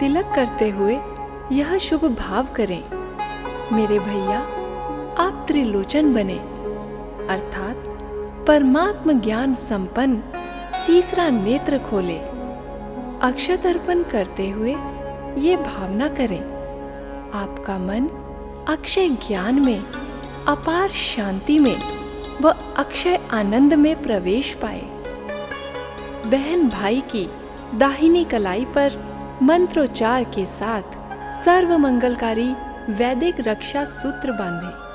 तिलक करते हुए यह शुभ भाव करें। मेरे भैया, आप त्रिलोचन बने। अर्थात परमात्म ज्ञान संपन्न तीसरा नेत्र खोले। अक्षत अर्पण करते हुए ये भावना करें। आपका मन अक्षय ज्ञान में, अपार शांति में व अक्षय आनंद में प्रवेश पाए। बहन भाई की दाहिनी कलाई पर मंत्रोच्चार के साथ सर्व मंगलकारी वैदिक रक्षा सूत्र बांधे।